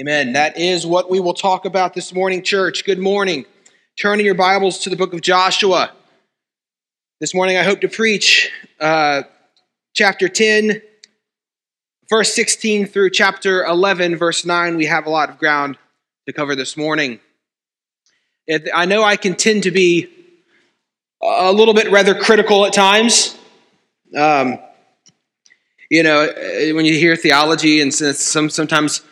Amen. That is what we will talk about this morning, church. Good morning. Turning your Bibles to the book of Joshua. This morning, I hope to preach uh, chapter 10, verse 16 through chapter 11, verse 9. We have a lot of ground to cover this morning. I know I can tend to be a little bit rather critical at times. Um, you know, when you hear theology, and sometimes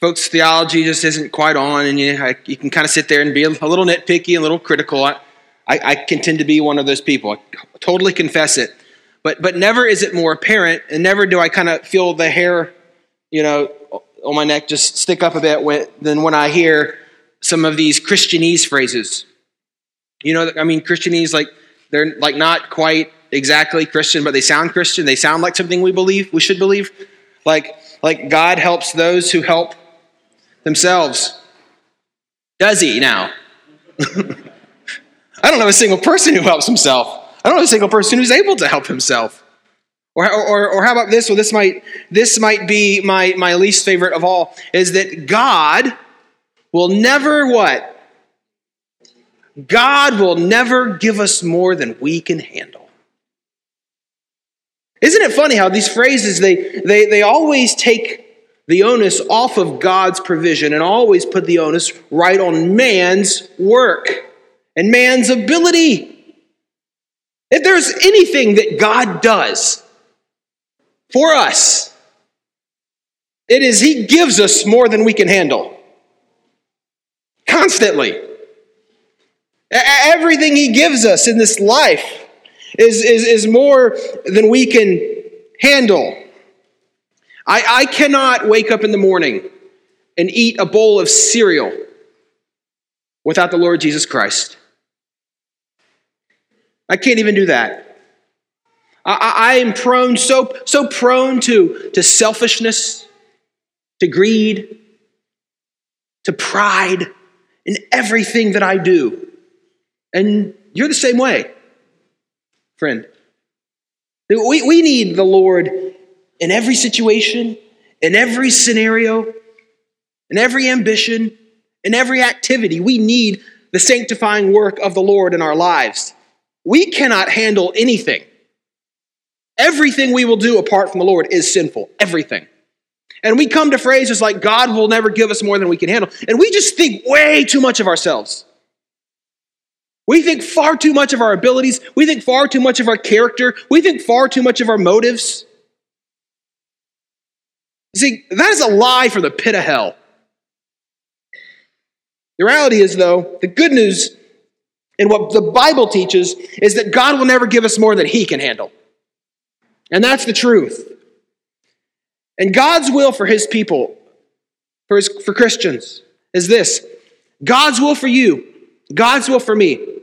folks' theology just isn't quite on, and you, I, you can kind of sit there and be a, little nitpicky, a little critical. I, I, I can tend to be one of those people. I totally confess it. But, but never is it more apparent, and never do I kind of feel the hair, you know, on my neck just stick up a bit when, than when I hear some of these Christianese phrases. You know, I mean, Christianese, like, they're like not quite exactly Christian, but they sound Christian. They sound like something we believe, we should believe. Like, like God helps those who help themselves. Does he now? I don't know a single person who helps himself. I don't know a single person who's able to help himself. Or, or, or how about this? Well, this might, this might be my, my least favorite of all, is that God will never what? God will never give us more than we can handle. Isn't it funny how these phrases, they, they, they always take the onus off of God's provision and always put the onus right on man's work and man's ability. If there's anything that God does for us, it is He gives us more than we can handle. Constantly. Everything He gives us in this life is, is, is more than we can handle. I, I cannot wake up in the morning and eat a bowl of cereal without the Lord Jesus Christ. I can't even do that. I, I am prone, so, so prone to, to selfishness, to greed, to pride in everything that I do. And you're the same way, friend. We, we need the Lord in every situation, in every scenario, in every ambition, in every activity. We need the sanctifying work of the Lord in our lives. We cannot handle anything. Everything we will do apart from the Lord is sinful. Everything. And we come to phrases like, God will never give us more than we can handle. And we just think way too much of ourselves. We think far too much of our abilities. We think far too much of our character. We think far too much of our motives. See, that is a lie from the pit of hell. The reality is, though, the good news and what the Bible teaches is that God will never give us more than He can handle. And that's the truth. And God's will for His people, for, his, for Christians, is this God's will for you, God's will for me,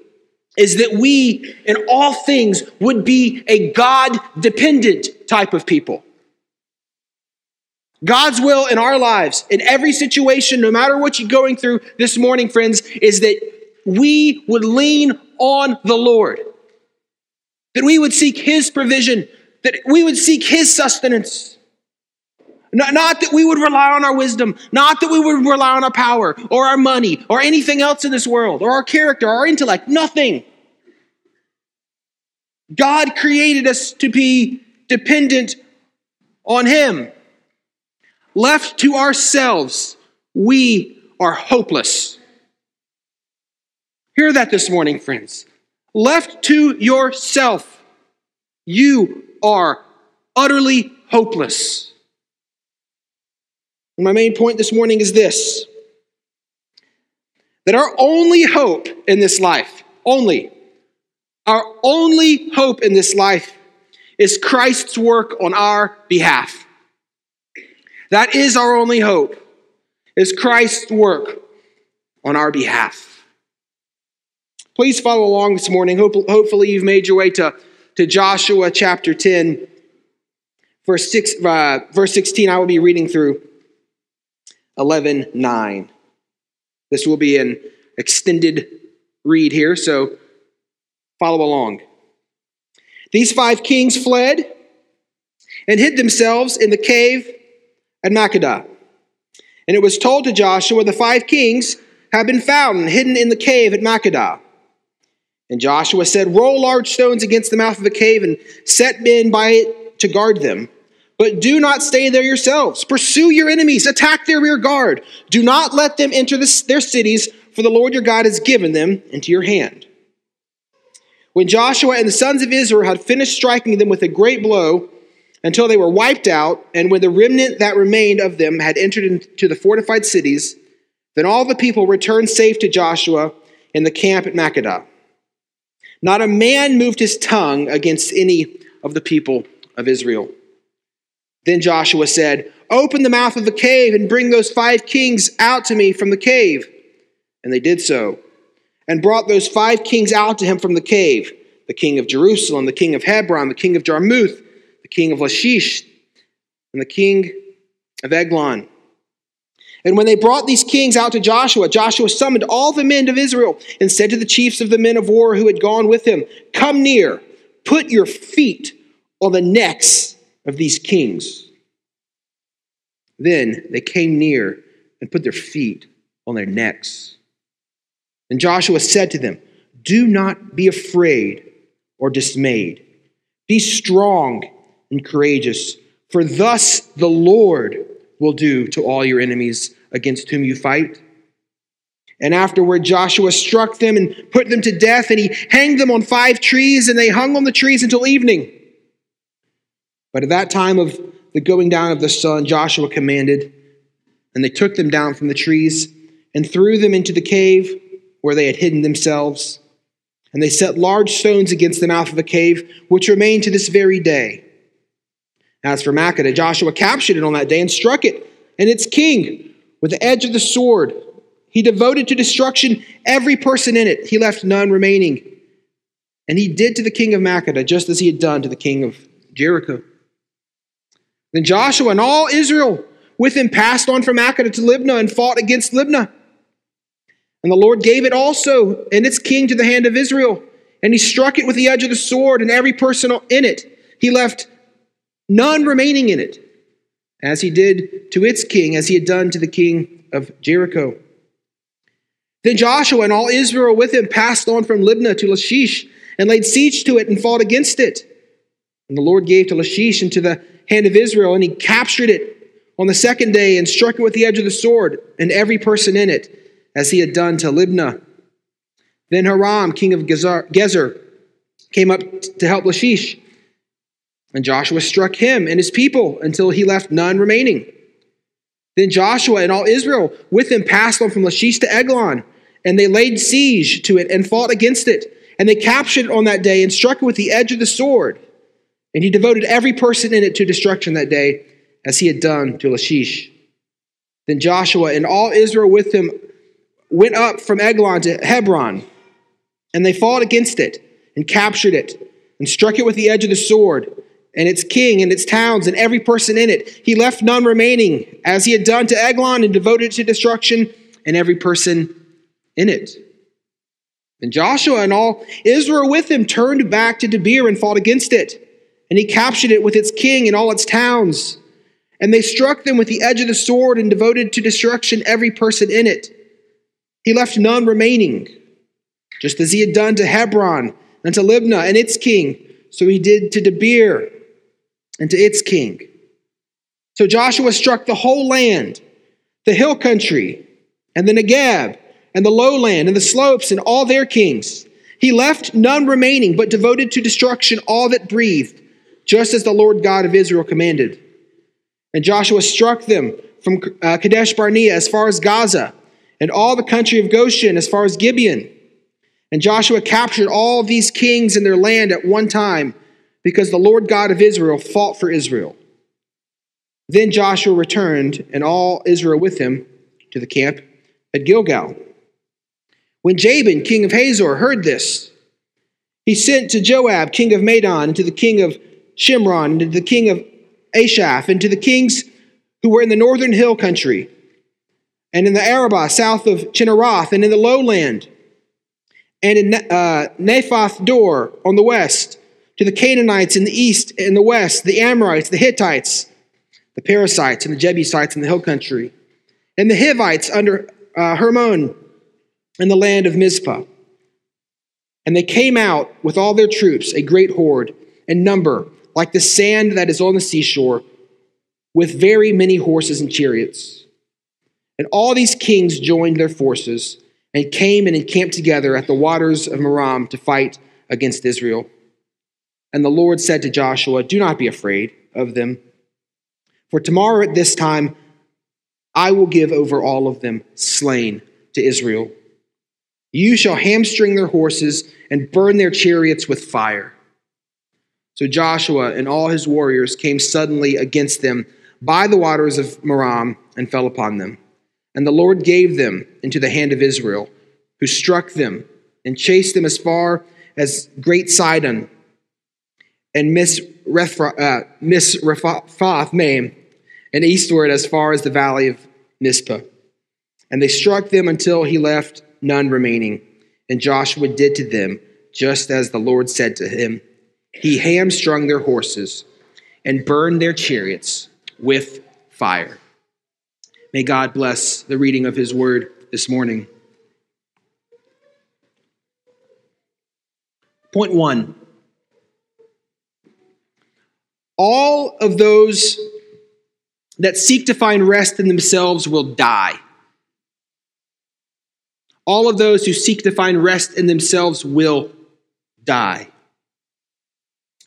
is that we, in all things, would be a God dependent type of people. God's will in our lives, in every situation, no matter what you're going through this morning, friends, is that we would lean on the Lord, that we would seek His provision, that we would seek His sustenance. Not, not, that we would rely on our wisdom, not that we would rely on our power or our money or anything else in this world or our character, or our intellect, nothing. God created us to be dependent on Him. Left to ourselves, we are hopeless. Hear that this morning, friends. Left to yourself, you are utterly hopeless. My main point this morning is this that our only hope in this life, only, our only hope in this life is Christ's work on our behalf. That is our only hope, is Christ's work on our behalf. Please follow along this morning. Hopefully, you've made your way to, to Joshua chapter 10, verse, 6, uh, verse 16. I will be reading through 11 9. This will be an extended read here, so follow along. These five kings fled and hid themselves in the cave at Makkedah. And it was told to Joshua, The five kings have been found hidden in the cave at Makkedah. And Joshua said, Roll large stones against the mouth of the cave and set men by it to guard them. But do not stay there yourselves. Pursue your enemies, attack their rear guard. Do not let them enter the, their cities, for the Lord your God has given them into your hand. When Joshua and the sons of Israel had finished striking them with a great blow until they were wiped out, and when the remnant that remained of them had entered into the fortified cities, then all the people returned safe to Joshua in the camp at Makkedah. Not a man moved his tongue against any of the people of Israel. Then Joshua said, Open the mouth of the cave and bring those five kings out to me from the cave. And they did so, and brought those five kings out to him from the cave the king of Jerusalem, the king of Hebron, the king of Jarmuth, the king of Lachish, and the king of Eglon. And when they brought these kings out to Joshua, Joshua summoned all the men of Israel and said to the chiefs of the men of war who had gone with him, Come near, put your feet on the necks of these kings. Then they came near and put their feet on their necks. And Joshua said to them, Do not be afraid or dismayed. Be strong and courageous, for thus the Lord will do to all your enemies against whom you fight. And afterward, Joshua struck them and put them to death, and he hanged them on five trees, and they hung on the trees until evening. But at that time of the going down of the sun, Joshua commanded, and they took them down from the trees and threw them into the cave where they had hidden themselves. And they set large stones against the mouth of the cave, which remain to this very day. As for Makkedah, Joshua captured it on that day and struck it and its king with the edge of the sword. He devoted to destruction every person in it. He left none remaining. And he did to the king of Makkedah just as he had done to the king of Jericho. Then Joshua and all Israel with him passed on from Makkedah to Libnah and fought against Libnah. And the Lord gave it also and its king to the hand of Israel. And he struck it with the edge of the sword and every person in it. He left none remaining in it as he did to its king, as he had done to the king of Jericho. Then Joshua and all Israel with him passed on from Libnah to Lachish and laid siege to it and fought against it. And the Lord gave to Lachish into the hand of Israel, and he captured it on the second day and struck it with the edge of the sword, and every person in it, as he had done to Libnah. Then Horam, king of Gezer, came up to help Lachish and Joshua struck him and his people until he left none remaining. Then Joshua and all Israel with him passed on from Lachish to Eglon, and they laid siege to it and fought against it. And they captured it on that day and struck it with the edge of the sword. And he devoted every person in it to destruction that day, as he had done to Lachish. Then Joshua and all Israel with him went up from Eglon to Hebron, and they fought against it and captured it and struck it with the edge of the sword and its king and its towns and every person in it. He left none remaining, as he had done to Eglon and devoted it to destruction and every person in it. And Joshua and all Israel with him turned back to Debir and fought against it. And he captured it with its king and all its towns. And they struck them with the edge of the sword and devoted to destruction every person in it. He left none remaining, just as he had done to Hebron and to Libnah and its king. So he did to Debir and to its king. So Joshua struck the whole land, the hill country, and the Negeb, and the lowland, and the slopes, and all their kings. He left none remaining, but devoted to destruction all that breathed, just as the Lord God of Israel commanded. And Joshua struck them from uh, Kadesh Barnea as far as Gaza, and all the country of Goshen as far as Gibeon. And Joshua captured all these kings and their land at one time because the Lord God of Israel fought for Israel. Then Joshua returned, and all Israel with him, to the camp at Gilgal. When Jabin, king of Hazor, heard this, he sent to Joab, king of Madon, and to the king of Shimron, and to the king of Ashaph, and to the kings who were in the northern hill country, and in the Arabah, south of Chinneroth, and in the lowland, and in uh, Dor on the west, to the Canaanites in the east and the west, the Amorites, the Hittites, the Perizzites, and the Jebusites in the hill country, and the Hivites under uh, Hermon in the land of Mizpah. And they came out with all their troops, a great horde, in number, like the sand that is on the seashore, with very many horses and chariots. And all these kings joined their forces and came and encamped together at the waters of Merom to fight against Israel. And the Lord said to Joshua, Do not be afraid of them, for tomorrow at this time I will give over all of them slain to Israel. You shall hamstring their horses and burn their chariots with fire. So Joshua and all his warriors came suddenly against them by the waters of Merom and fell upon them. And the Lord gave them into the hand of Israel, who struck them and chased them as far as Great Sidon and Miss uh, Misrephoth Maim, and eastward as far as the valley of Mizpah. And they struck them until he left none remaining. And Joshua did to them just as the Lord said to him. He hamstrung their horses and burned their chariots with fire. May God bless the reading of his word this morning. Point one all of those that seek to find rest in themselves will die. All of those who seek to find rest in themselves will die.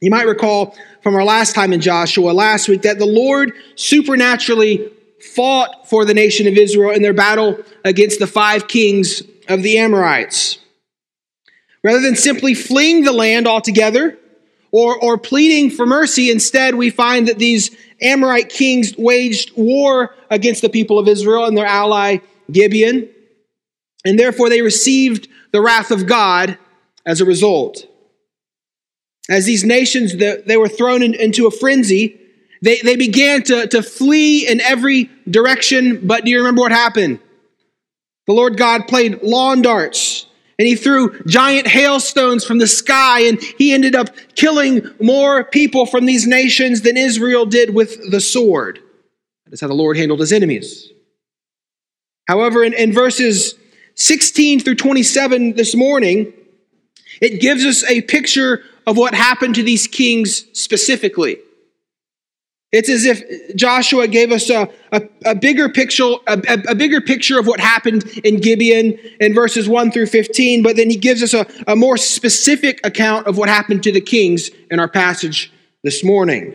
You might recall from our last time in Joshua last week that the Lord supernaturally fought for the nation of Israel in their battle against the five kings of the Amorites. Rather than simply fleeing the land altogether or, or pleading for mercy, instead we find that these Amorite kings waged war against the people of Israel and their ally Gibeon, and therefore they received the wrath of God as a result. As these nations, they were thrown into a frenzy, they, they began to, to flee in every direction, but do you remember what happened? The Lord God played lawn darts and he threw giant hailstones from the sky, and he ended up killing more people from these nations than Israel did with the sword. That is how the Lord handled his enemies. However, in, in verses 16 through 27 this morning, it gives us a picture of what happened to these kings specifically. It's as if Joshua gave us a, a, a bigger picture, a, a, bigger picture of what happened in Gibeon in verses 1 through 15, but then he gives us a, a more specific account of what happened to the kings in our passage this morning.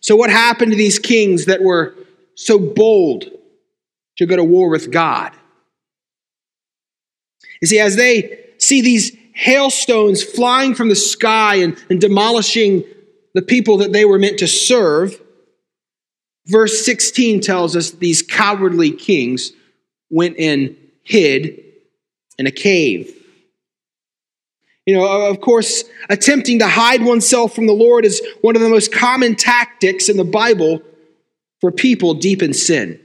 So, what happened to these kings that were so bold to go to war with God? You see, as they see these hailstones flying from the sky and, and demolishing the people that they were meant to serve, verse 16 tells us these cowardly kings went and hid in a cave. You know, of course, attempting to hide oneself from the Lord is one of the most common tactics in the Bible for people deep in sin.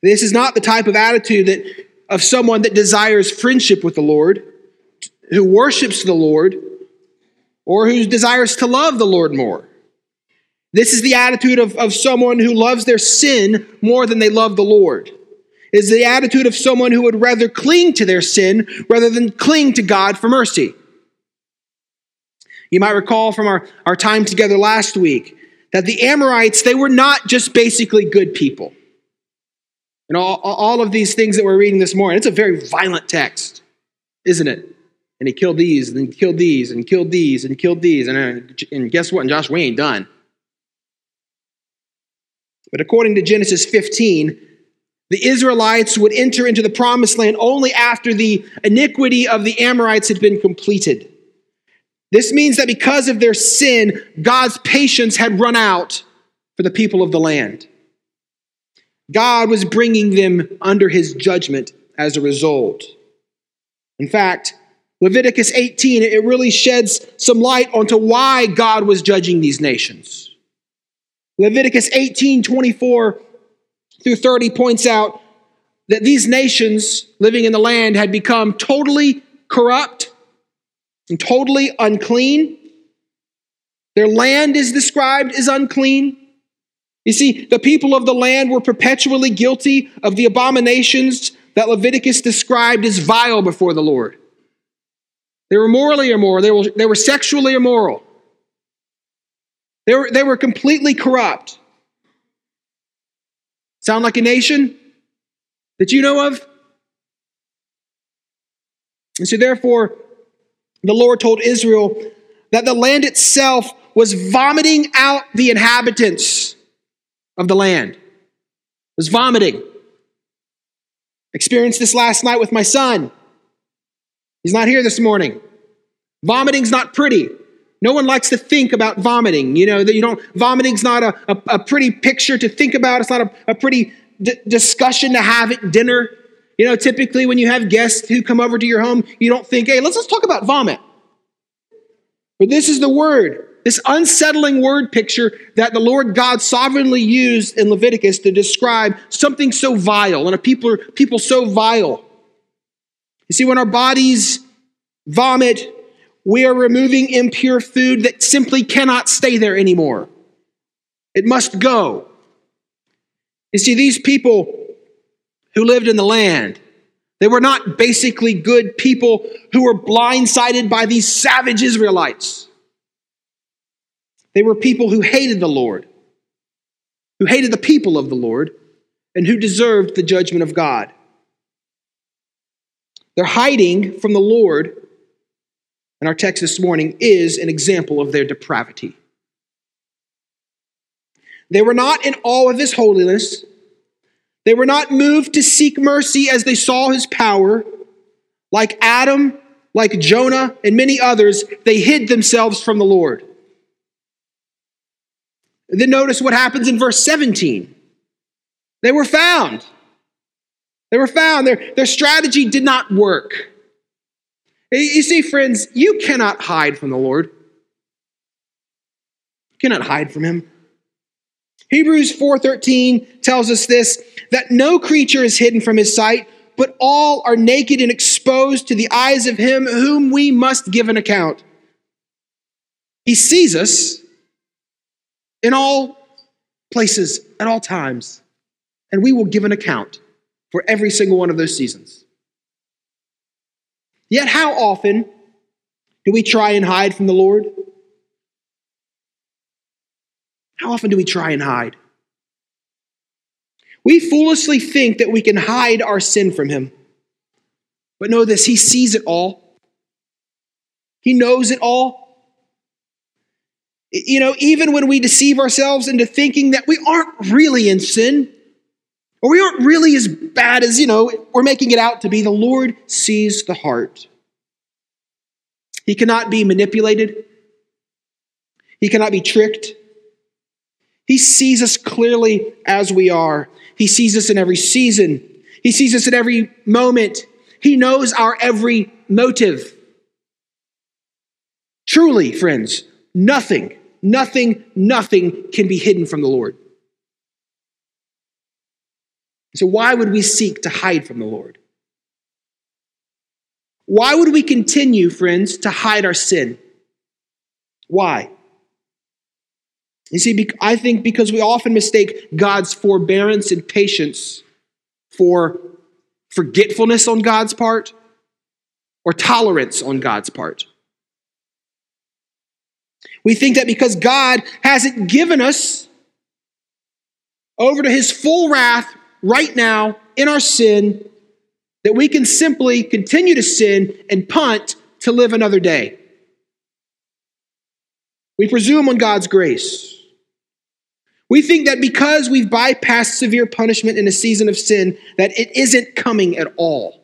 This is not the type of attitude that of someone that desires friendship with the Lord, who worships the Lord, or who desires to love the Lord more. This is the attitude of, of someone who loves their sin more than they love the Lord. It is the attitude of someone who would rather cling to their sin rather than cling to God for mercy. You might recall from our, our time together last week that the Amorites, they were not just basically good people. And all, all of these things that we're reading this morning, it's a very violent text, isn't it? And he killed these, and killed these, and killed these, and killed these. And, uh, and guess what? And Josh, we ain't done. But according to Genesis 15, the Israelites would enter into the promised land only after the iniquity of the Amorites had been completed. This means that because of their sin, God's patience had run out for the people of the land. God was bringing them under his judgment as a result. In fact, Leviticus 18, it really sheds some light onto why God was judging these nations. Leviticus 18, 24 through 30 points out that these nations living in the land had become totally corrupt and totally unclean. Their land is described as unclean. You see, the people of the land were perpetually guilty of the abominations that Leviticus described as vile before the Lord. They were morally immoral, they were, they were sexually immoral, they were, they were completely corrupt. Sound like a nation that you know of? And so, therefore, the Lord told Israel that the land itself was vomiting out the inhabitants of the land. Was vomiting. Experienced this last night with my son. He's not here this morning. Vomiting's not pretty. No one likes to think about vomiting. You know, that you don't, vomiting's not a, a, a pretty picture to think about. It's not a, a pretty d- discussion to have at dinner. You know, typically when you have guests who come over to your home, you don't think, hey, let's, let's talk about vomit. But this is the word, this unsettling word picture that the Lord God sovereignly used in Leviticus to describe something so vile and a people, people so vile. You see, when our bodies vomit, we are removing impure food that simply cannot stay there anymore. It must go. You see, these people who lived in the land, they were not basically good people who were blindsided by these savage Israelites. They were people who hated the Lord, who hated the people of the Lord, and who deserved the judgment of God. Their hiding from the Lord, in our text this morning, is an example of their depravity. They were not in awe of his holiness. They were not moved to seek mercy as they saw his power. Like Adam, like Jonah, and many others, they hid themselves from the Lord. Then notice what happens in verse 17. They were found. They were found. Their, their strategy did not work. You see, friends, you cannot hide from the Lord. You cannot hide from him. Hebrews 4:13 tells us this that no creature is hidden from his sight, but all are naked and exposed to the eyes of him whom we must give an account. He sees us in all places at all times, and we will give an account for every single one of those seasons. Yet how often do we try and hide from the Lord? How often do we try and hide? We foolishly think that we can hide our sin from Him. But know this He sees it all, He knows it all. You know, even when we deceive ourselves into thinking that we aren't really in sin, or we aren't really as bad as, you know, we're making it out to be, the Lord sees the heart. He cannot be manipulated, He cannot be tricked. He sees us clearly as we are. He sees us in every season. He sees us in every moment. He knows our every motive. Truly, friends, nothing, nothing, nothing can be hidden from the Lord. So, why would we seek to hide from the Lord? Why would we continue, friends, to hide our sin? Why? You see, I think because we often mistake God's forbearance and patience for forgetfulness on God's part or tolerance on God's part. We think that because God hasn't given us over to his full wrath right now in our sin, that we can simply continue to sin and punt to live another day. We presume on God's grace. We think that because we've bypassed severe punishment in a season of sin, that it isn't coming at all.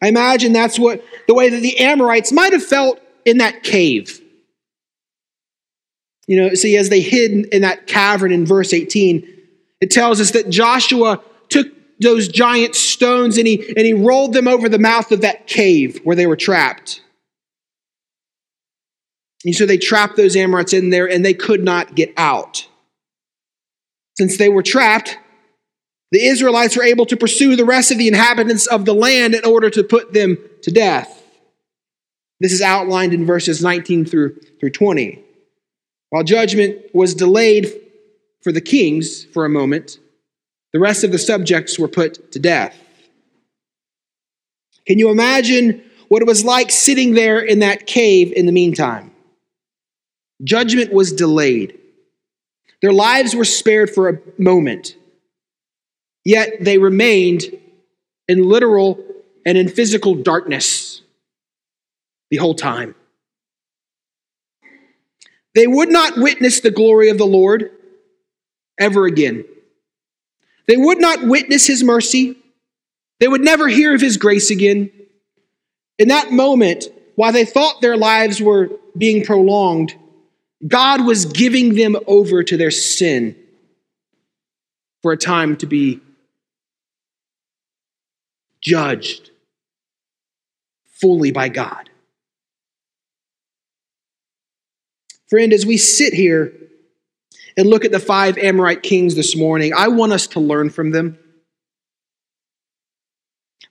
I imagine that's what the way that the Amorites might have felt in that cave. You know, see, as they hid in that cavern in verse 18, it tells us that Joshua took those giant stones and he, and he rolled them over the mouth of that cave where they were trapped. And so they trapped those Amorites in there and they could not get out. Since they were trapped, the Israelites were able to pursue the rest of the inhabitants of the land in order to put them to death. This is outlined in verses 19 through, through 20. While judgment was delayed for the kings for a moment. The rest of the subjects were put to death. Can you imagine what it was like sitting there in that cave in the meantime? Judgment was delayed. Their lives were spared for a moment, yet they remained in literal and in physical darkness the whole time. They would not witness the glory of the Lord ever again. They would not witness his mercy. They would never hear of his grace again. In that moment, while they thought their lives were being prolonged, God was giving them over to their sin for a time to be judged fully by God. Friend, as we sit here and look at the five Amorite kings this morning, I want us to learn from them.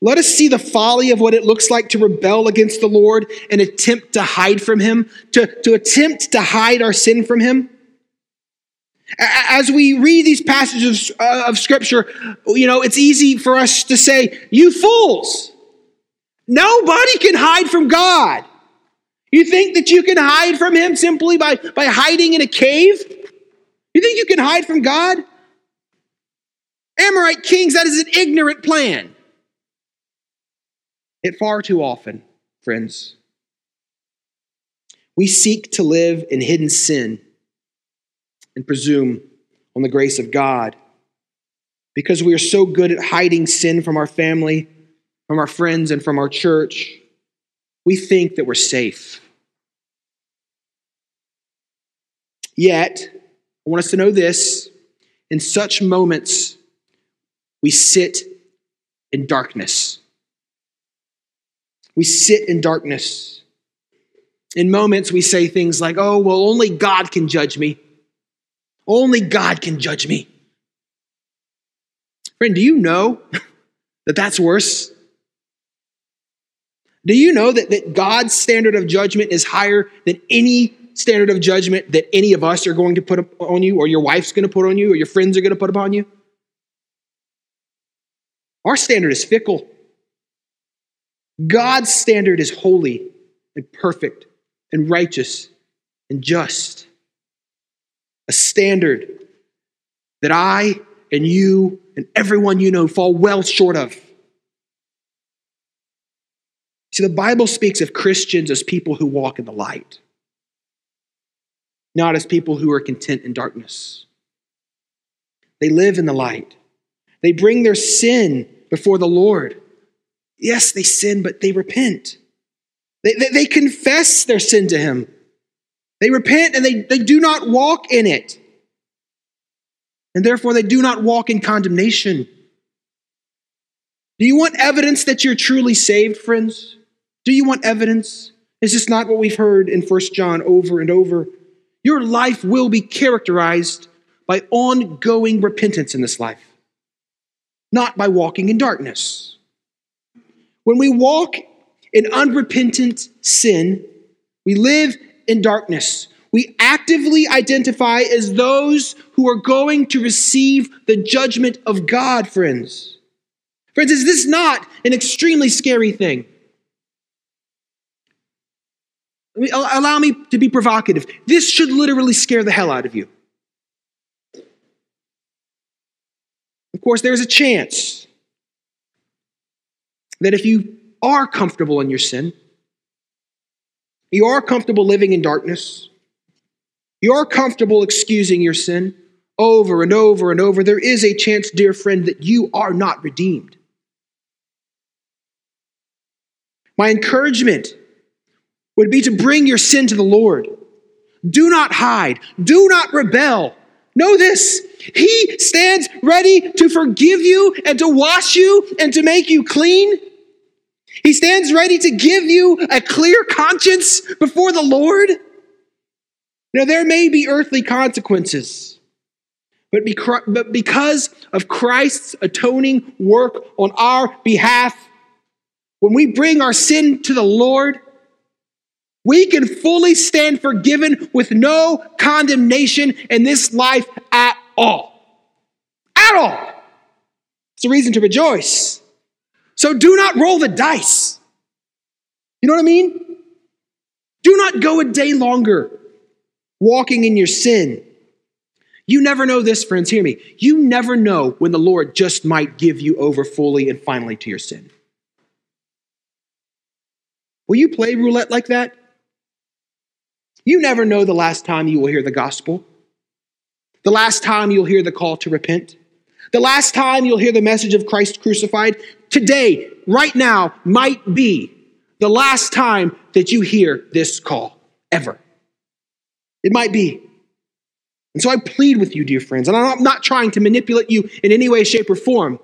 Let us see the folly of what it looks like to rebel against the Lord and attempt to hide from Him, to, to attempt to hide our sin from Him. As we read these passages of, of Scripture, you know, it's easy for us to say, You fools! Nobody can hide from God. You think that you can hide from Him simply by, by hiding in a cave? You think you can hide from God? Amorite kings, that is an ignorant plan. It far too often, friends, we seek to live in hidden sin and presume on the grace of God because we are so good at hiding sin from our family, from our friends, and from our church. We think that we're safe. Yet, I want us to know this in such moments, we sit in darkness. We sit in darkness. In moments, we say things like, oh, well, only God can judge me. Only God can judge me. Friend, do you know that that's worse? Do you know that, that God's standard of judgment is higher than any standard of judgment that any of us are going to put on you, or your wife's going to put on you, or your friends are going to put upon you? Our standard is fickle. God's standard is holy and perfect and righteous and just. A standard that I and you and everyone you know fall well short of. See, the Bible speaks of Christians as people who walk in the light, not as people who are content in darkness. They live in the light, they bring their sin before the Lord. Yes, they sin, but they repent. They, they, they, confess their sin to Him. They repent and they, they do not walk in it. And therefore, they do not walk in condemnation. Do you want evidence that you're truly saved, friends? Do you want evidence? Is this not what we've heard in 1 John over and over? Your life will be characterized by ongoing repentance in this life, not by walking in darkness. When we walk in unrepentant sin, we live in darkness. We actively identify as those who are going to receive the judgment of God, friends. Friends, is this not an extremely scary thing? Allow me to be provocative. This should literally scare the hell out of you. Of course, there's a chance that if you are comfortable in your sin, you are comfortable living in darkness, you are comfortable excusing your sin over and over and over, there is a chance, dear friend, that you are not redeemed. My encouragement would be to bring your sin to the Lord. Do not hide. Do not rebel. Know this He stands ready to forgive you and to wash you and to make you clean. He stands ready to give you a clear conscience before the Lord. Now, there may be earthly consequences, but because of Christ's atoning work on our behalf, when we bring our sin to the Lord, we can fully stand forgiven with no condemnation in this life at all. At all. It's a reason to rejoice. So do not roll the dice. You know what I mean? Do not go a day longer walking in your sin. You never know this, friends. Hear me. You never know when the Lord just might give you over fully and finally to your sin. Will you play roulette like that? You never know the last time you will hear the gospel, the last time you'll hear the call to repent, the last time you'll hear the message of Christ crucified. Today, right now, might be the last time that you hear this call ever. It might be. And so I plead with you, dear friends, and I'm not trying to manipulate you in any way, shape, or form.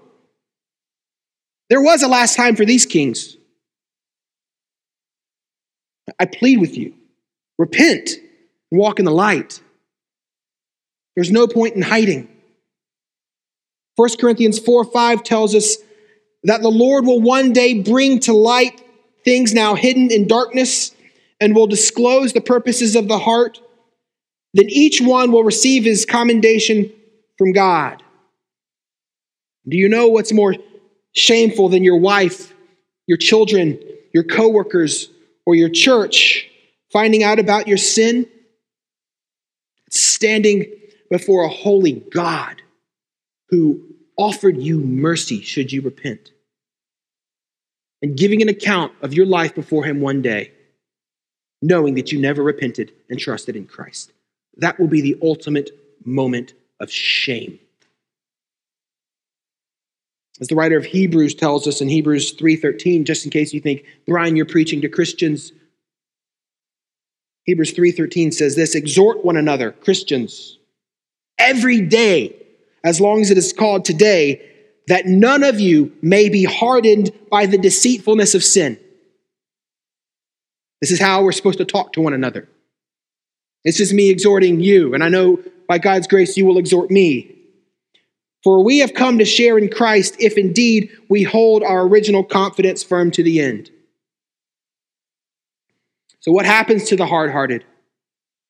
There was a last time for these kings. I plead with you repent and walk in the light. There's no point in hiding. 1 Corinthians 4 5 tells us that the Lord will one day bring to light things now hidden in darkness and will disclose the purposes of the heart. Then each one will receive his commendation from God. Do you know what's more shameful than your wife, your children, your coworkers, or your church finding out about your sin, standing before a holy God who offered you mercy should you repent, and giving an account of your life before Him one day, knowing that you never repented and trusted in Christ. That will be the ultimate moment of shame. As the writer of Hebrews tells us in Hebrews 3:13, just in case you think, Brian, you're preaching to Christians, Hebrews 3:13 says this, exhort one another, Christians, every day, as long as it is called today, that none of you may be hardened by the deceitfulness of sin. This is how we're supposed to talk to one another. This is me exhorting you, and I know by God's grace you will exhort me. For we have come to share in Christ if indeed we hold our original confidence firm to the end. So, what happens to the hard hearted?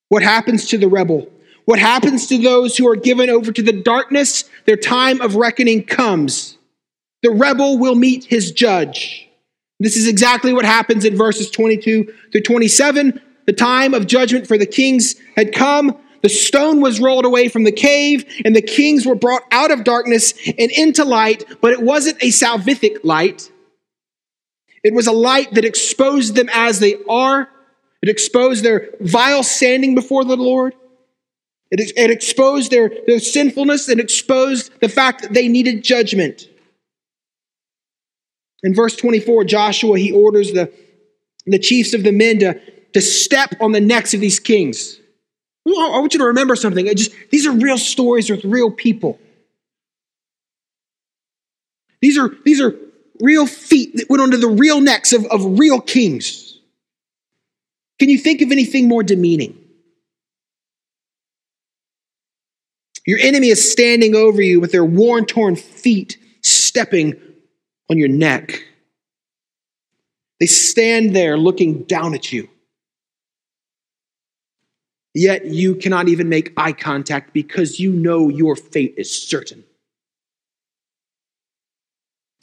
What happens to the rebel? What happens to those who are given over to the darkness? Their time of reckoning comes. The rebel will meet his judge. This is exactly what happens in verses 22 through 27. The time of judgment for the kings had come. The stone was rolled away from the cave, and the kings were brought out of darkness and into light, but it wasn't a salvific light. It was a light that exposed them as they are it exposed their vile standing before the Lord. It, it exposed their, their sinfulness and exposed the fact that they needed judgment. In verse 24, Joshua, he orders the, the chiefs of the men to, to step on the necks of these kings. I want you to remember something. just, these are real stories with real people. These are, these are real feet that went onto the real necks of, of real kings. Can you think of anything more demeaning? Your enemy is standing over you with their worn, torn feet stepping on your neck. They stand there looking down at you. Yet you cannot even make eye contact because you know your fate is certain.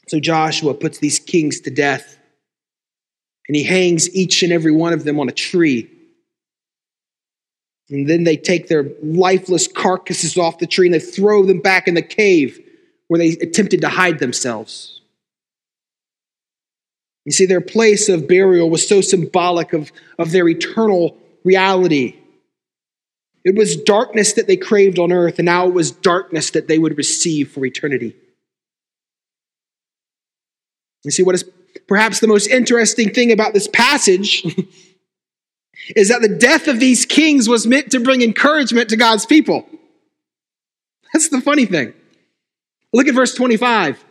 So Joshua puts these kings to death and he hangs each and every one of them on a tree. And then they take their lifeless carcasses off the tree and they throw them back in the cave where they attempted to hide themselves. You see, their place of burial was so symbolic of, of their eternal reality. It was darkness that they craved on earth, and now it was darkness that they would receive for eternity. You see, what is Perhaps the most interesting thing about this passage is that the death of these kings was meant to bring encouragement to God's people. That's the funny thing. Look at verse 25.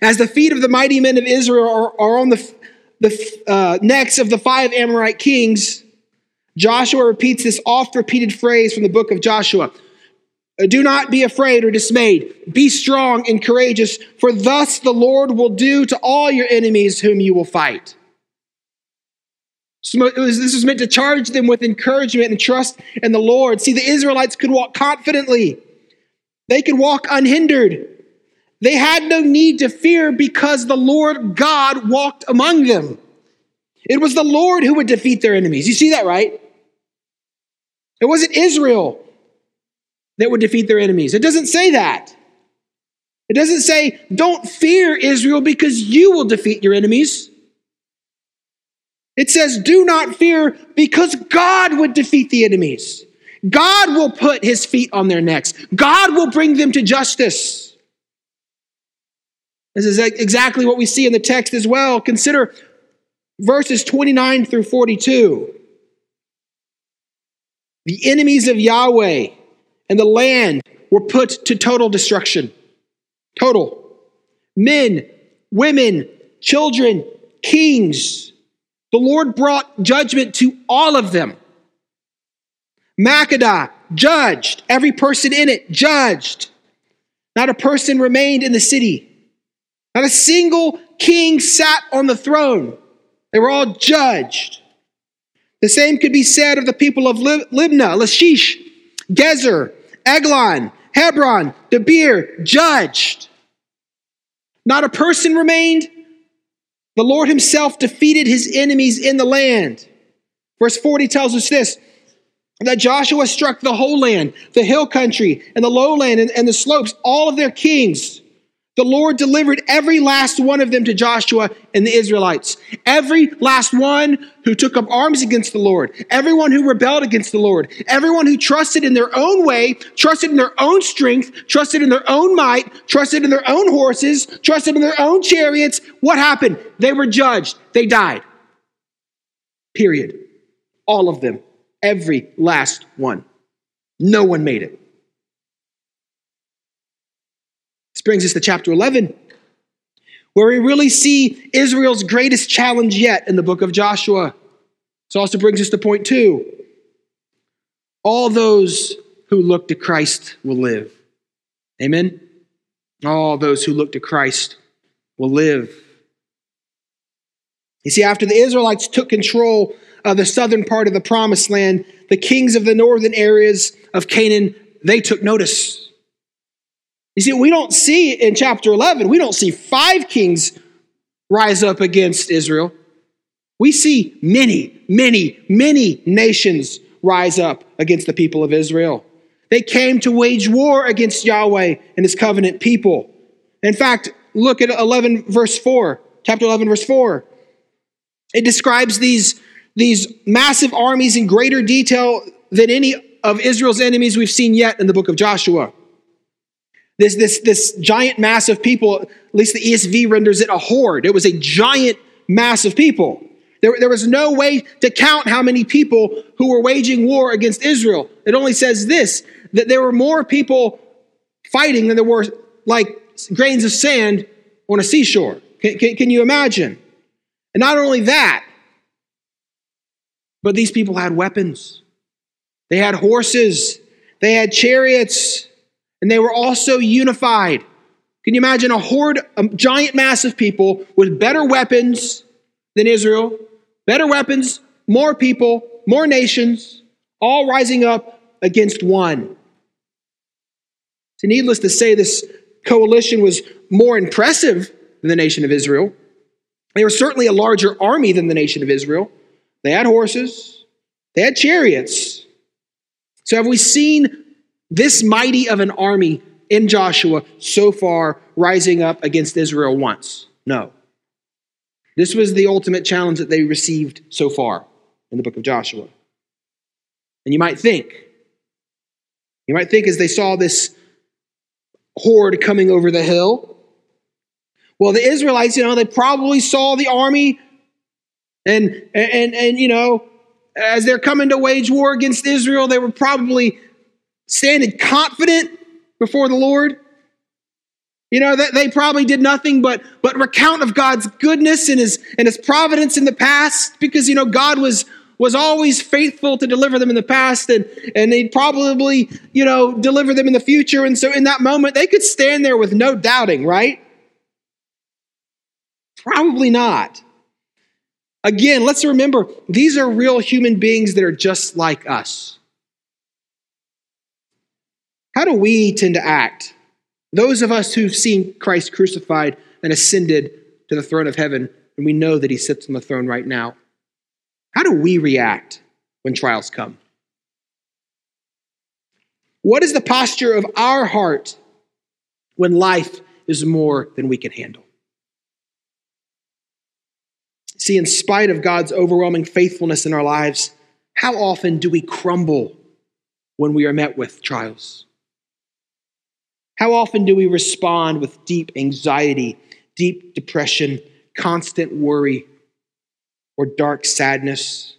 As the feet of the mighty men of Israel are, are on the, the uh, necks of the five Amorite kings, Joshua repeats this oft repeated phrase from the book of Joshua do not be afraid or dismayed. Be strong and courageous, for thus the Lord will do to all your enemies whom you will fight. So this was meant to charge them with encouragement and trust in the Lord. See, the Israelites could walk confidently They could walk unhindered. They had no need to fear because the Lord God walked among them. It was the Lord who would defeat their enemies. You see that, right? It wasn't Israel that would defeat their enemies. It doesn't say that. It doesn't say, don't fear Israel because you will defeat your enemies. It says, do not fear because God would defeat the enemies. God will put his feet on their necks. God will bring them to justice. This is exactly what we see in the text as well. Consider verses 29 through 42. The enemies of Yahweh and the land were put to total destruction. Total. Men, women, children, kings. The Lord brought judgment to all of them. Makkedah, judged. Every person in it, judged. Not a person remained in the city. Not a single king sat on the throne. They were all judged. The same could be said of the people of Libnah, Lachish, Gezer, Eglon, Hebron, Debir, judged. Not a person remained. The Lord himself defeated his enemies in the land. Verse 40 tells us this that Joshua struck the whole land, the hill country, and the lowland, and, and the slopes, all of their kings. The Lord delivered every last one of them to Joshua and the Israelites. Every last one who took up arms against the Lord, everyone who rebelled against the Lord, everyone who trusted in their own way, trusted in their own strength, trusted in their own might, trusted in their own horses, trusted in their own chariots. What happened? They were judged. They died. Period. All of them. Every last one. No one made it. This brings us to chapter 11, where we really see Israel's greatest challenge yet in the book of Joshua. This also brings us to point two. All those who look to Christ will live. Amen? All those who look to Christ will live. You see, after the Israelites took control of the southern part of the promised land, the kings of the northern areas of Canaan, they took notice. You see, we don't see in chapter 11, we don't see five kings rise up against Israel. We see many, many, many nations rise up against the people of Israel. They came to wage war against Yahweh and his covenant people. In fact, look at 11 verse 4, chapter 11 verse 4. It describes these, these massive armies in greater detail than any of Israel's enemies we've seen yet in the book of Joshua. This, this, this giant mass of people, at least the ESV renders it a horde. It was a giant mass of people. There, there was no way to count how many people who were waging war against Israel. It only says this that there were more people fighting than there were like grains of sand on a seashore. Can, can, can you imagine? And not only that, but these people had weapons. They had horses, they had chariots, and they were also unified. Can you imagine a horde, a giant mass of people with better weapons than Israel, better weapons, more people, more nations, all rising up against one? So, needless to say, this coalition was more impressive than the nation of Israel. They were certainly a larger army than the nation of Israel. They had horses, they had chariots. So, have we seen this mighty of an army in Joshua so far rising up against Israel once. No. This was the ultimate challenge that they received so far in the book of Joshua. And you might think, you might think as they saw this horde coming over the hill, well, the Israelites, you know, they probably saw the army and, and, and, you know, as they're coming to wage war against Israel, they were probably standing confident before the Lord. You know, that they probably did nothing but, but recount of God's goodness and his, and his providence in the past because, you know, God was, was always faithful to deliver them in the past and, and they'd probably, you know, deliver them in the future. And so in that moment, they could stand there with no doubting, right? Probably not. Again, let's remember these are real human beings that are just like us. How do we tend to act? Those of us who've seen Christ crucified and ascended to the throne of heaven, and we know that he sits on the throne right now. How do we react when trials come? What is the posture of our heart when life is more than we can handle? See, in spite of God's overwhelming faithfulness in our lives, how often do we crumble when we are met with trials? How often do we respond with deep anxiety, deep depression, constant worry, or dark sadness?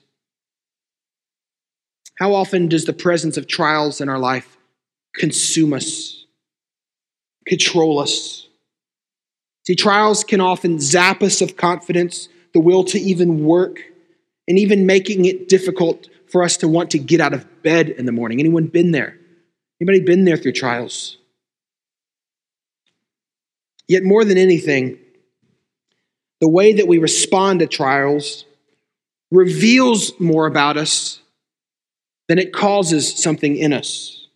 How often does the presence of trials in our life consume us, control us? See, trials can often zap us of confidence, the will to even work, and even making it difficult for us to want to get out of bed in the morning. Anyone been there? Anybody been there through trials? Yet more than anything, the way that we respond to trials reveals more about us than it causes something in us.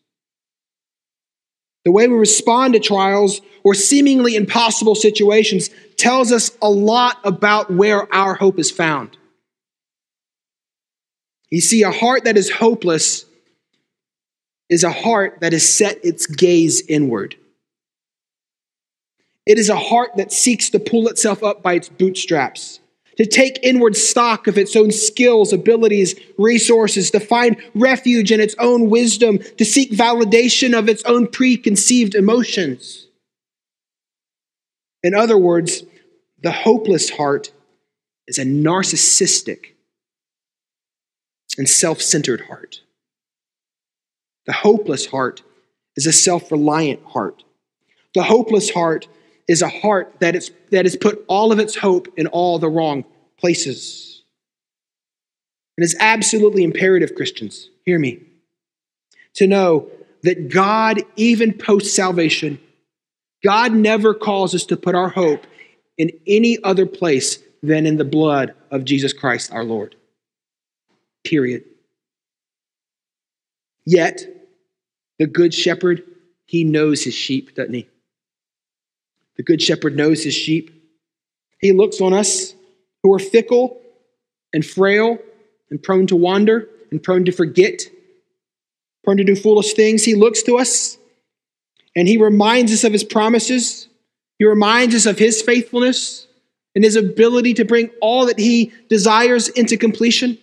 The way we respond to trials or seemingly impossible situations tells us a lot about where our hope is found. You see, a heart that is hopeless is a heart that has set its gaze inward. It is a heart that seeks to pull itself up by its bootstraps, to take inward stock of its own skills, abilities, resources, to find refuge in its own wisdom, to seek validation of its own preconceived emotions. In other words, the hopeless heart is a narcissistic and self centered heart. The hopeless heart is a self reliant heart. The hopeless heart is a heart that, is, that has put all of its hope in all the wrong places. And it's absolutely imperative, Christians, hear me, to know that God, even post salvation, God never calls us to put our hope in any other place than in the blood of Jesus Christ our Lord. Period. Yet, the Good Shepherd, he knows his sheep, doesn't he? The Good Shepherd knows his sheep. He looks on us who are fickle and frail and prone to wander and prone to forget, prone to do foolish things. He looks to us and he reminds us of his promises. He reminds us of his faithfulness and his ability to bring all that he desires into completion.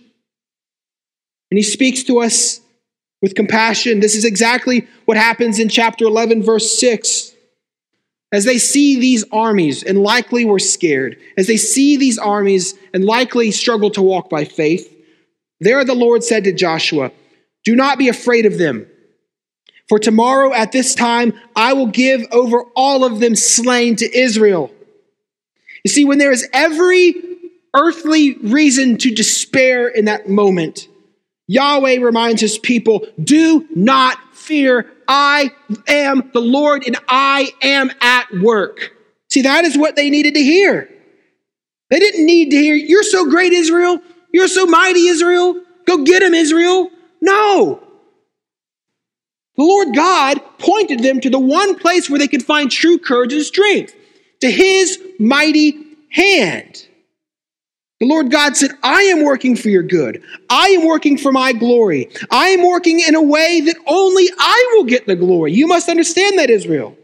And he speaks to us with compassion. This is exactly what happens in chapter 11, verse 6. As they see these armies and likely were scared, as they see these armies and likely struggle to walk by faith, there the Lord said to Joshua, Do not be afraid of them. For tomorrow at this time I will give over all of them slain to Israel. You see, when there is every earthly reason to despair in that moment, Yahweh reminds his people, Do not fear. I am the Lord and I am at work. See, that is what they needed to hear. They didn't need to hear, You're so great, Israel. You're so mighty, Israel. Go get him, Israel. No. The Lord God pointed them to the one place where they could find true courage and strength to his mighty hand. The Lord God said, I am working for your good. I am working for my glory. I am working in a way that only I will get the glory. You must understand that, Israel.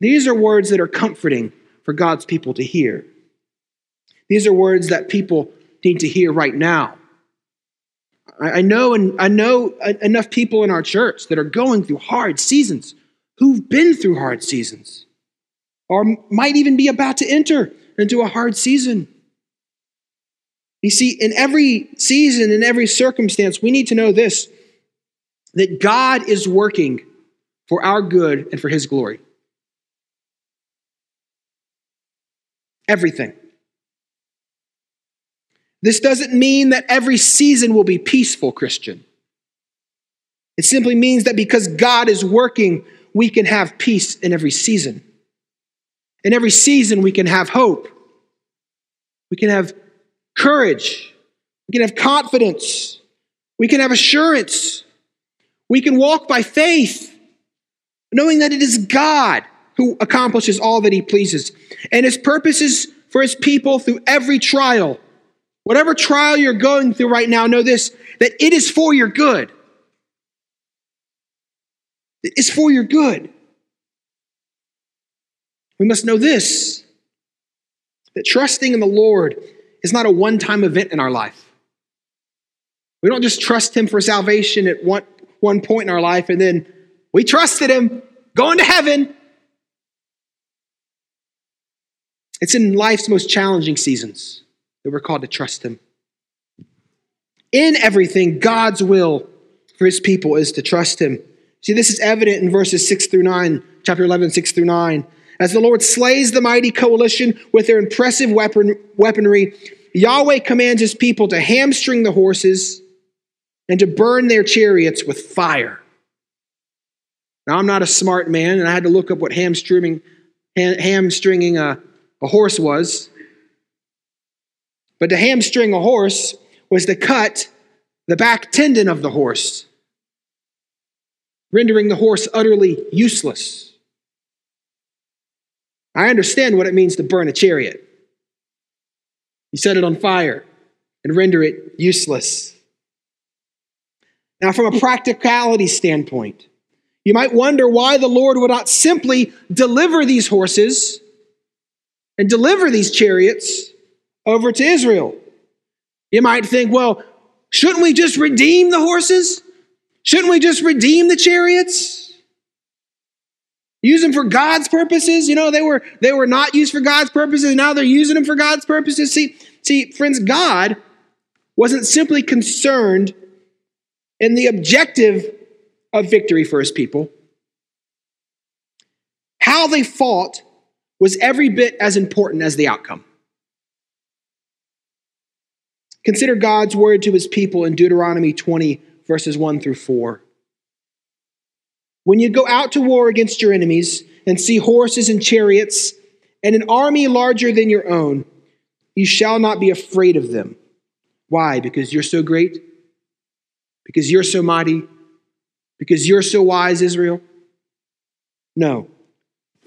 These are words that are comforting for God's people to hear. These are words that people need to hear right now. I know, and I know enough people in our church that are going through hard seasons, who've been through hard seasons, or might even be about to enter into a hard season. You see, in every season, in every circumstance, we need to know this that God is working for our good and for his glory. Everything. This doesn't mean that every season will be peaceful, Christian. It simply means that because God is working, we can have peace in every season. In every season, we can have hope. We can have courage. We can have confidence. We can have assurance. We can walk by faith. knowing that it is God who accomplishes all that he pleases, and his purposes for his people through every trial. Whatever trial you're going through right now, know this that it is for your good. It is for your good. We must know this that trusting in the Lord is not a one time event in our life. We don't just trust Him for salvation at one, one point in our life and then we trusted Him, going to heaven. It's in life's most challenging seasons that we're called to trust Him. In everything, God's will for His people is to trust Him. See, this is evident in verses 6 through 9, chapter 11, 6 through 9. As the Lord slays the mighty coalition with their impressive weapon, weaponry, Yahweh commands his people to hamstring the horses and to burn their chariots with fire. Now, I'm not a smart man, and I had to look up what hamstringing, hamstringing a, a horse was. But to hamstring a horse was to cut the back tendon of the horse, rendering the horse utterly useless. I understand what it means to burn a chariot. You set it on fire and render it useless. Now, from a practicality standpoint, you might wonder why the Lord would not simply deliver these horses and deliver these chariots over to Israel. You might think, well, shouldn't we just redeem the horses? Shouldn't we just redeem the chariots? Use them for God's purposes. You know, they were they were not used for God's purposes. Now they're using them for God's purposes. See, see, friends, God wasn't simply concerned in the objective of victory for his people. How they fought was every bit as important as the outcome. Consider God's word to his people in Deuteronomy 20, verses 1 through 4. When you go out to war against your enemies and see horses and chariots and an army larger than your own, you shall not be afraid of them. Why? Because you're so great? Because you're so mighty? Because you're so wise, Israel? No.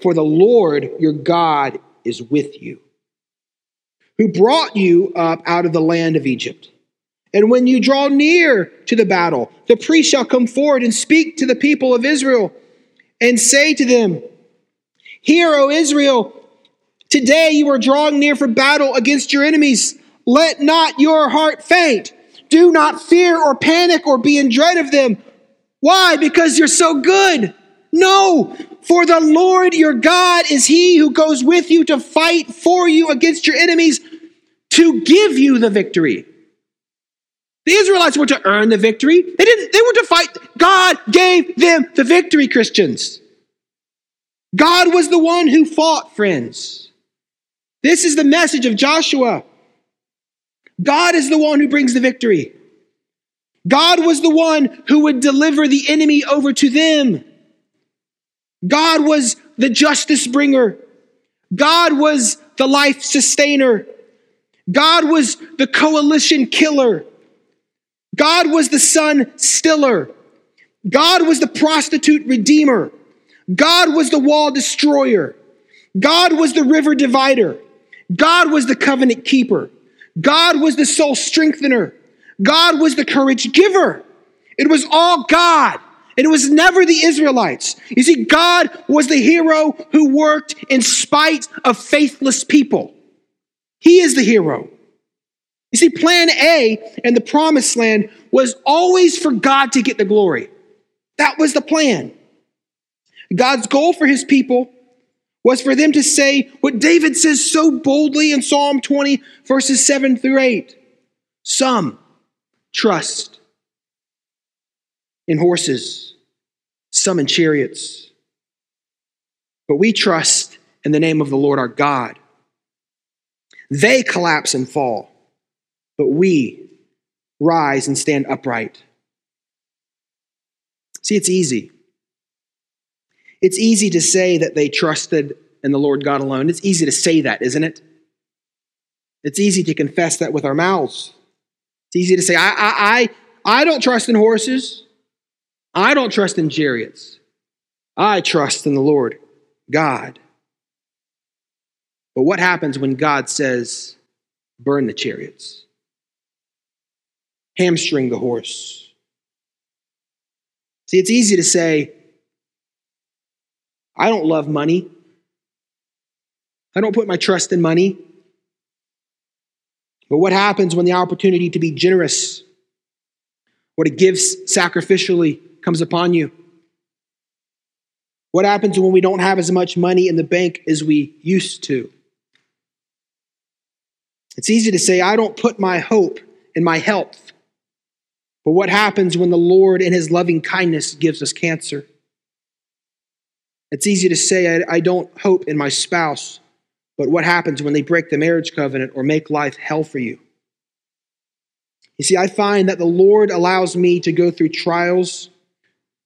For the Lord your God is with you, who brought you up out of the land of Egypt. And when you draw near to the battle, the priest shall come forward and speak to the people of Israel and say to them, Hear, O Israel, today you are drawing near for battle against your enemies. Let not your heart faint. Do not fear or panic or be in dread of them. Why? Because you're so good. No, for the Lord your God is he who goes with you to fight for you against your enemies to give you the victory. The Israelites were to earn the victory. They didn't, they were to fight. God gave them the victory, Christians. God was the one who fought, friends. This is the message of Joshua. God is the one who brings the victory. God was the one who would deliver the enemy over to them. God was the justice bringer. God was the life sustainer. God was the coalition killer. God was the sun stiller. God was the prostitute redeemer. God was the wall destroyer. God was the river divider. God was the covenant keeper. God was the soul strengthener. God was the courage giver. It was all God. And it was never the Israelites. You see, God was the hero who worked in spite of faithless people. He is the hero. You see, plan A in the promised land was always for God to get the glory. That was the plan. God's goal for his people was for them to say what David says so boldly in Psalm 20, verses 7 through 8. Some trust in horses, some in chariots, but we trust in the name of the Lord our God. They collapse and fall but we rise and stand upright. See, it's easy. It's easy to say that they trusted in the Lord God alone. It's easy to say that, isn't it? It's easy to confess that with our mouths. It's easy to say, I, I, I, I don't trust in horses. I don't trust in chariots. I trust in the Lord God. But what happens when God says, burn the chariots, hamstring the horse? See, it's easy to say, I don't love money. I don't put my trust in money. But what happens when the opportunity to be generous or to give sacrificially comes upon you? What happens when we don't have as much money in the bank as we used to? It's easy to say, I don't put my hope in my health. But what happens when the Lord, in his loving kindness, gives us cancer? It's easy to say, I, I don't hope in my spouse. But what happens when they break the marriage covenant or make life hell for you? You see, I find that the Lord allows me to go through trials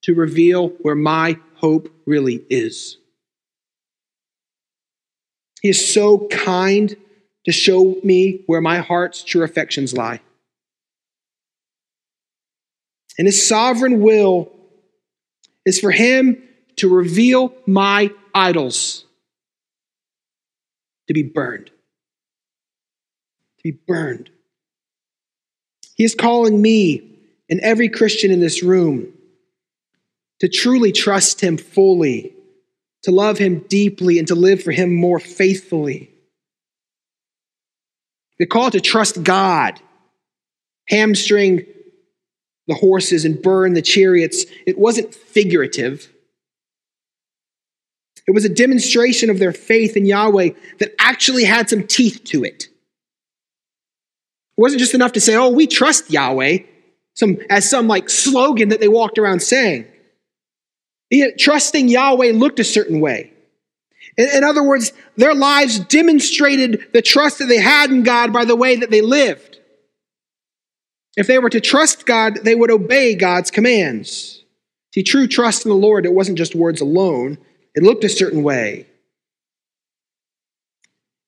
to reveal where my hope really is. He is so kind to show me where my heart's true affections lie. And His sovereign will is for Him to reveal my idols to be burned. To be burned. He is calling me and every Christian in this room to truly trust Him fully, to love Him deeply, and to live for Him more faithfully. The call to trust God, hamstring the horses and burn the chariots, it wasn't figurative. It was a demonstration of their faith in Yahweh that actually had some teeth to it. It wasn't just enough to say, oh, we trust Yahweh, some, as some like slogan that they walked around saying. Trusting Yahweh looked a certain way. In, in other words, their lives demonstrated the trust that they had in God by the way that they lived. If they were to trust God, they would obey God's commands. See, true trust in the Lord, it wasn't just words alone, it looked a certain way.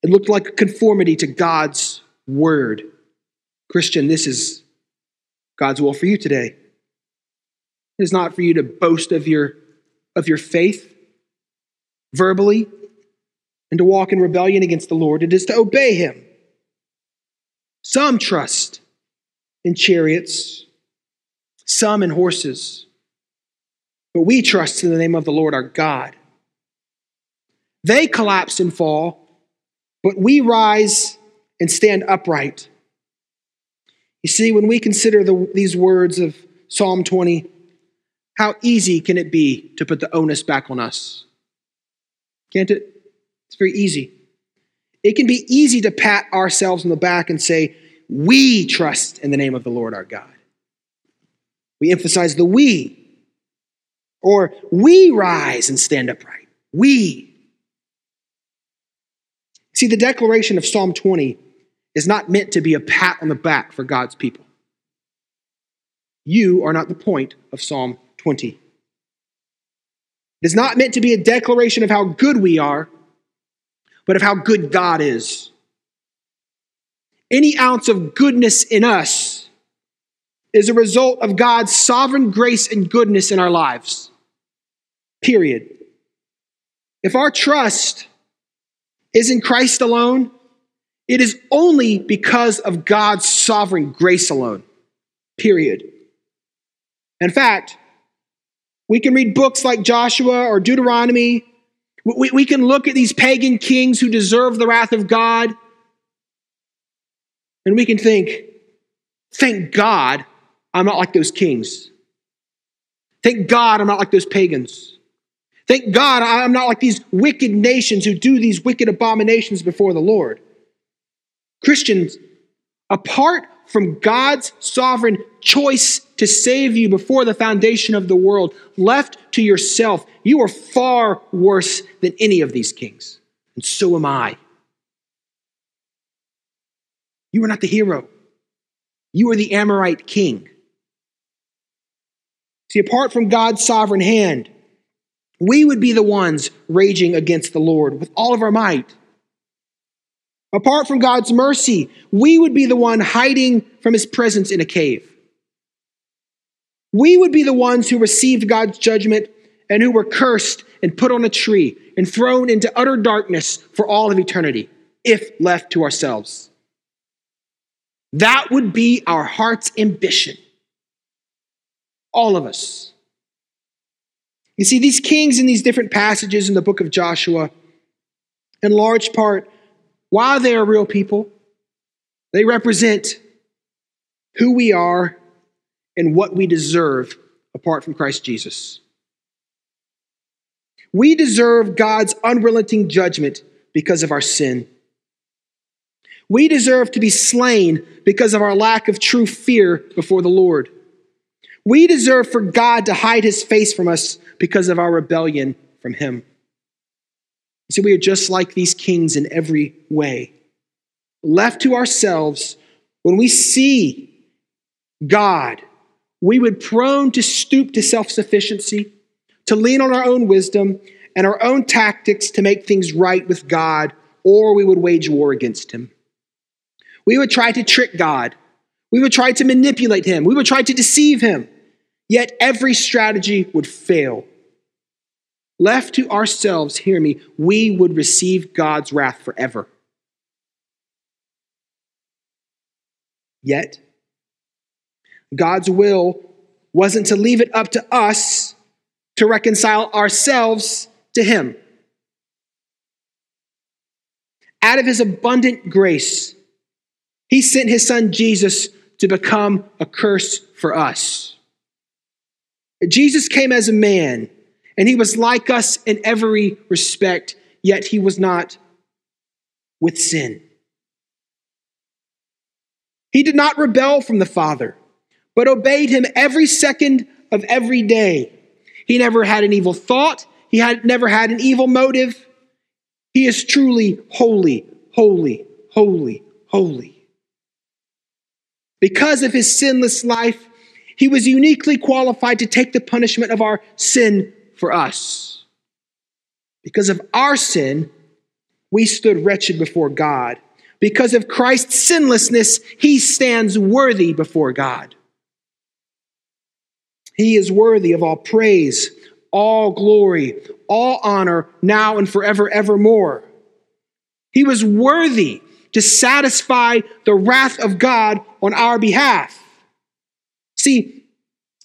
It looked like conformity to God's word. Christian, this is God's will for you today. It is not for you to boast of your, of your faith verbally and to walk in rebellion against the Lord. It is to obey Him. Some trust in chariots, some in horses, but we trust in the name of the Lord our God. They collapse and fall, but we rise and stand upright. You see, when we consider the, these words of Psalm 20, how easy can it be to put the onus back on us? Can't it? It's very easy. It can be easy to pat ourselves on the back and say, We trust in the name of the Lord our God. We emphasize the we. Or we rise and stand upright. We. See, the declaration of Psalm 20 is not meant to be a pat on the back for God's people. You are not the point of Psalm 20. It is not meant to be a declaration of how good we are, but of how good God is. Any ounce of goodness in us is a result of God's sovereign grace and goodness in our lives. Period. If our trust is in Christ alone, it is only because of God's sovereign grace alone. Period. In fact, we can read books like Joshua or Deuteronomy. We, we can look at these pagan kings who deserve the wrath of God. And we can think, thank God I'm not like those kings. Thank God I'm not like those pagans. Thank God I'm not like these wicked nations who do these wicked abominations before the Lord. Christians, apart from God's sovereign choice to save you before the foundation of the world, left to yourself, you are far worse than any of these kings. And so am I. You are not the hero, you are the Amorite king. See, apart from God's sovereign hand, we would be the ones raging against the Lord with all of our might. Apart from God's mercy, we would be the one hiding from his presence in a cave. We would be the ones who received God's judgment and who were cursed and put on a tree and thrown into utter darkness for all of eternity, if left to ourselves. That would be our heart's ambition. All of us. You see, these kings in these different passages in the book of Joshua, in large part, while they are real people, they represent who we are and what we deserve apart from Christ Jesus. We deserve God's unrelenting judgment because of our sin. We deserve to be slain because of our lack of true fear before the Lord. We deserve for God to hide his face from us because of our rebellion from him. See, we are just like these kings in every way. Left to ourselves, when we see God, we would prone to stoop to self sufficiency, to lean on our own wisdom and our own tactics to make things right with God, or we would wage war against him. We would try to trick God. We would try to manipulate him. We would try to deceive him. Yet every strategy would fail. Left to ourselves, hear me, we would receive God's wrath forever. Yet, God's will wasn't to leave it up to us to reconcile ourselves to Him. Out of His abundant grace, He sent His Son Jesus to become a curse for us. Jesus came as a man, and He was like us in every respect, yet He was not with sin. He did not rebel from the Father, but obeyed Him every second of every day. He never had an evil thought. He had never had an evil motive. He is truly holy, holy, holy, holy. Because of his sinless life, he was uniquely qualified to take the punishment of our sin for us. Because of our sin, we stood wretched before God. Because of Christ's sinlessness, he stands worthy before God. He is worthy of all praise, all glory, all honor, now and forever, evermore. He was worthy to satisfy the wrath of God on our behalf. See,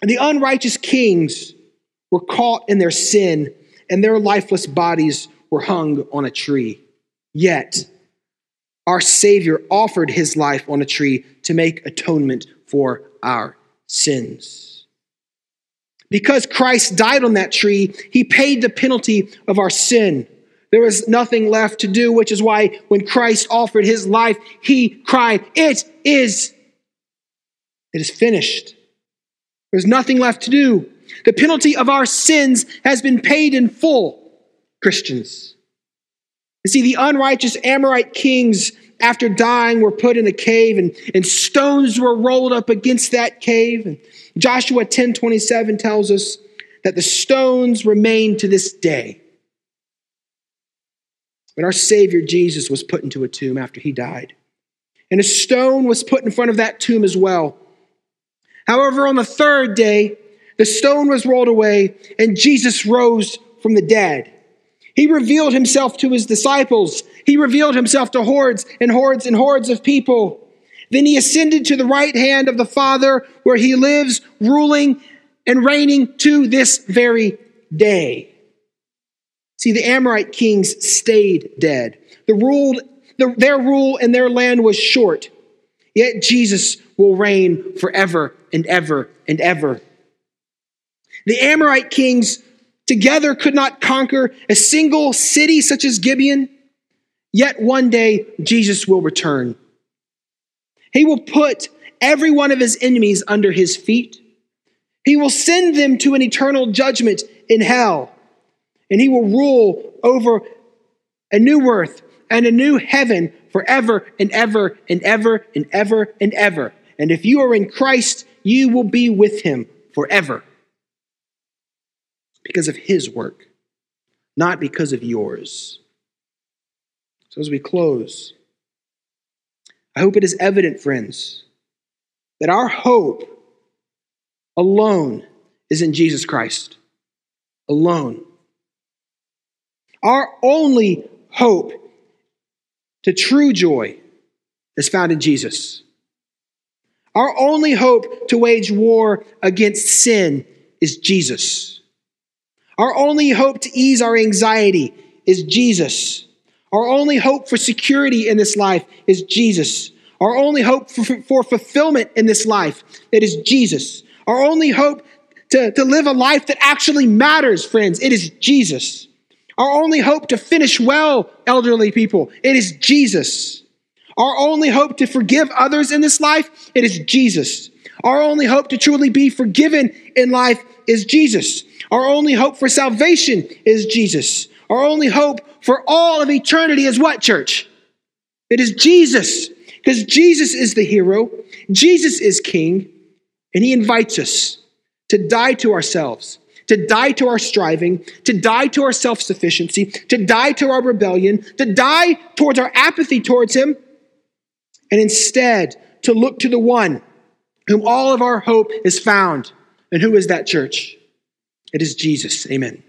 the unrighteous kings were caught in their sin, and their lifeless bodies were hung on a tree. Yet, our Savior offered his life on a tree to make atonement for our sins. Because Christ died on that tree, he paid the penalty of our sin. There was nothing left to do, which is why when Christ offered his life, he cried, It is, it is finished. There's nothing left to do. The penalty of our sins has been paid in full, Christians. You see, the unrighteous Amorite kings, after dying, were put in a cave, and, and stones were rolled up against that cave. And Joshua 10 27 tells us that the stones remain to this day. But our Savior Jesus was put into a tomb after he died. And a stone was put in front of that tomb as well. However, on the third day, the stone was rolled away and Jesus rose from the dead. He revealed himself to his disciples. He revealed himself to hordes and hordes and hordes of people. Then he ascended to the right hand of the Father, where he lives, ruling and reigning to this very day. See, the Amorite kings stayed dead. The ruled, the, their rule in their land was short, yet Jesus will reign forever and ever and ever. The Amorite kings together could not conquer a single city such as Gibeon, yet one day Jesus will return. He will put every one of his enemies under his feet. He will send them to an eternal judgment in hell. And he will rule over a new earth and a new heaven forever and ever and ever and ever and ever. And if you are in Christ, you will be with him forever because of his work, not because of yours. So as we close, I hope it is evident, friends, that our hope alone is in Jesus Christ. alone. Our only hope to true joy is found in Jesus. Our only hope to wage war against sin is Jesus. Our only hope to ease our anxiety is Jesus. Our only hope for security in this life is Jesus. Our only hope for, for fulfillment in this life, it is Jesus. Our only hope to, to live a life that actually matters, friends, it is Jesus. Our only hope to finish well, elderly people, it is Jesus. Our only hope to forgive others in this life, it is Jesus. Our only hope to truly be forgiven in life is Jesus. Our only hope for salvation is Jesus. Our only hope for all of eternity is what, church? It is Jesus. Because Jesus is the hero, Jesus is king, and he invites us to die to ourselves, to die to our striving, to die to our self sufficiency, to die to our rebellion, to die towards our apathy towards him, and instead to look to the one whom all of our hope is found. And who is that church? It is Jesus. Amen.